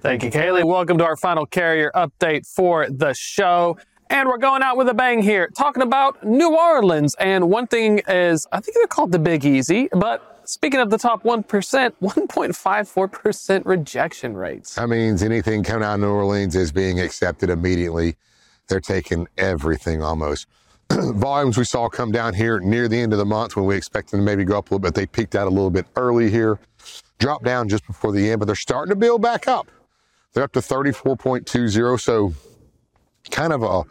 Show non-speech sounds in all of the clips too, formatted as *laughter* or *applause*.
Thank you, Kaylee. Welcome to our final carrier update for the show. And we're going out with a bang here, talking about New Orleans. And one thing is, I think they're called the Big Easy, but speaking of the top 1%, 1.54% rejection rates. That means anything coming out of New Orleans is being accepted immediately. They're taking everything almost. *clears throat* Volumes we saw come down here near the end of the month when we expected them to maybe go up a little bit. They peaked out a little bit early here, dropped down just before the end, but they're starting to build back up. They're up to 34.20, so kind of a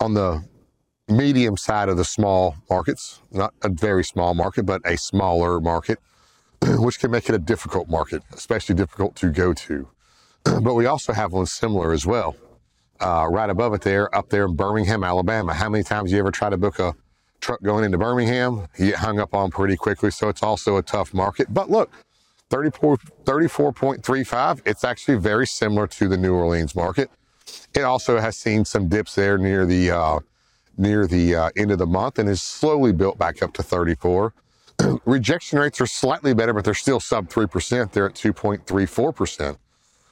on the medium side of the small markets, not a very small market, but a smaller market, *clears throat* which can make it a difficult market, especially difficult to go to. *clears throat* but we also have one similar as well. Uh, right above it there, up there in Birmingham, Alabama. How many times you ever try to book a truck going into Birmingham? You get hung up on pretty quickly, so it's also a tough market. But look, 34, 34.35, it's actually very similar to the New Orleans market. It also has seen some dips there near the uh, near the uh, end of the month and is slowly built back up to 34. *clears throat* Rejection rates are slightly better, but they're still sub 3%. They're at 2.34%.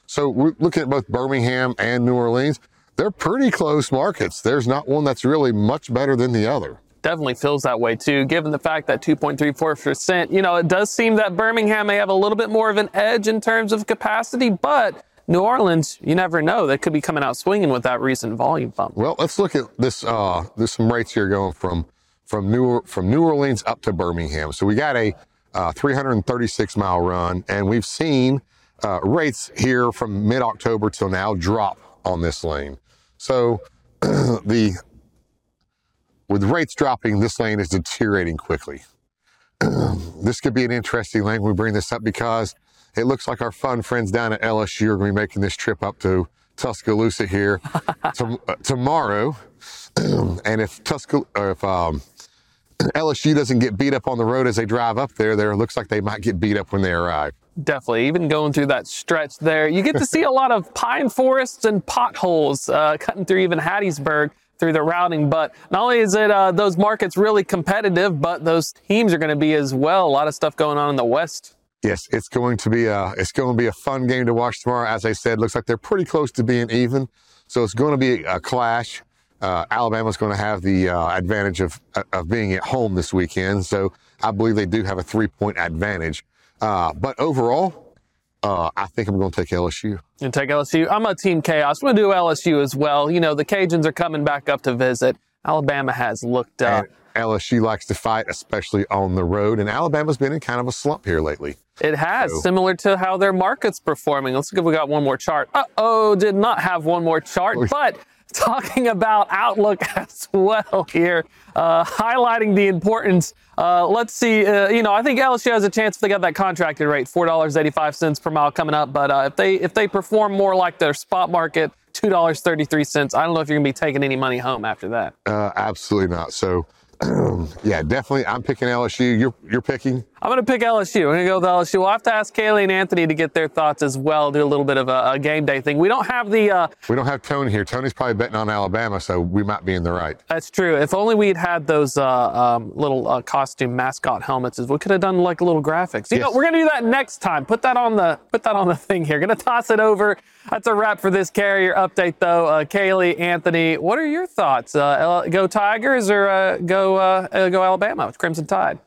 So we're looking at both Birmingham and New Orleans. They're pretty close markets. There's not one that's really much better than the other definitely feels that way too, given the fact that 2.34%, you know, it does seem that Birmingham may have a little bit more of an edge in terms of capacity, but New Orleans, you never know. They could be coming out swinging with that recent volume bump. Well, let's look at this. Uh, there's some rates here going from from New from New Orleans up to Birmingham. So we got a uh, 336 mile run, and we've seen uh, rates here from mid October till now drop on this lane. So *clears throat* the with rates dropping, this lane is deteriorating quickly. *clears throat* this could be an interesting lane. We bring this up because it looks like our fun friends down at LSU are going to be making this trip up to Tuscaloosa here *laughs* to, uh, tomorrow. *clears throat* and if Tuscaloosa, if um, LSU doesn't get beat up on the road as they drive up there, there looks like they might get beat up when they arrive. Definitely, even going through that stretch there, you get to see a lot of pine forests and potholes uh, cutting through even Hattiesburg through the routing. But not only is it uh, those markets really competitive, but those teams are going to be as well. A lot of stuff going on in the West. Yes, it's going to be a it's going to be a fun game to watch tomorrow. As I said, looks like they're pretty close to being even, so it's going to be a clash. Uh, Alabama's going to have the uh, advantage of of being at home this weekend, so I believe they do have a three point advantage. Uh, but overall, uh, I think I'm going to take LSU. And take LSU. I'm a team chaos. I'm going to do LSU as well. You know, the Cajuns are coming back up to visit. Alabama has looked. Uh, LSU likes to fight, especially on the road, and Alabama's been in kind of a slump here lately. It has, so. similar to how their market's performing. Let's see if we got one more chart. Uh oh, did not have one more chart, but talking about outlook *laughs* as well here, uh, highlighting the importance. Uh, let's see, uh, you know, I think LSU has a chance if they got that contracted rate, four dollars eighty-five cents per mile coming up. But uh, if they if they perform more like their spot market, two dollars thirty-three cents, I don't know if you're gonna be taking any money home after that. Uh, absolutely not. So *clears throat* yeah, definitely. I'm picking LSU. You're you're picking. I'm going to pick LSU. I'm going to go with LSU. We'll have to ask Kaylee and Anthony to get their thoughts as well. Do a little bit of a, a game day thing. We don't have the. Uh, we don't have Tony here. Tony's probably betting on Alabama, so we might be in the right. That's true. If only we'd had those uh, um, little uh, costume mascot helmets, as we could have done like little graphics. You yes. know, we're going to do that next time. Put that on the put that on the thing here. Going to toss it over. That's a wrap for this carrier update, though. Uh, Kaylee, Anthony, what are your thoughts? Uh, go Tigers or uh, go go Alabama with Crimson Tide?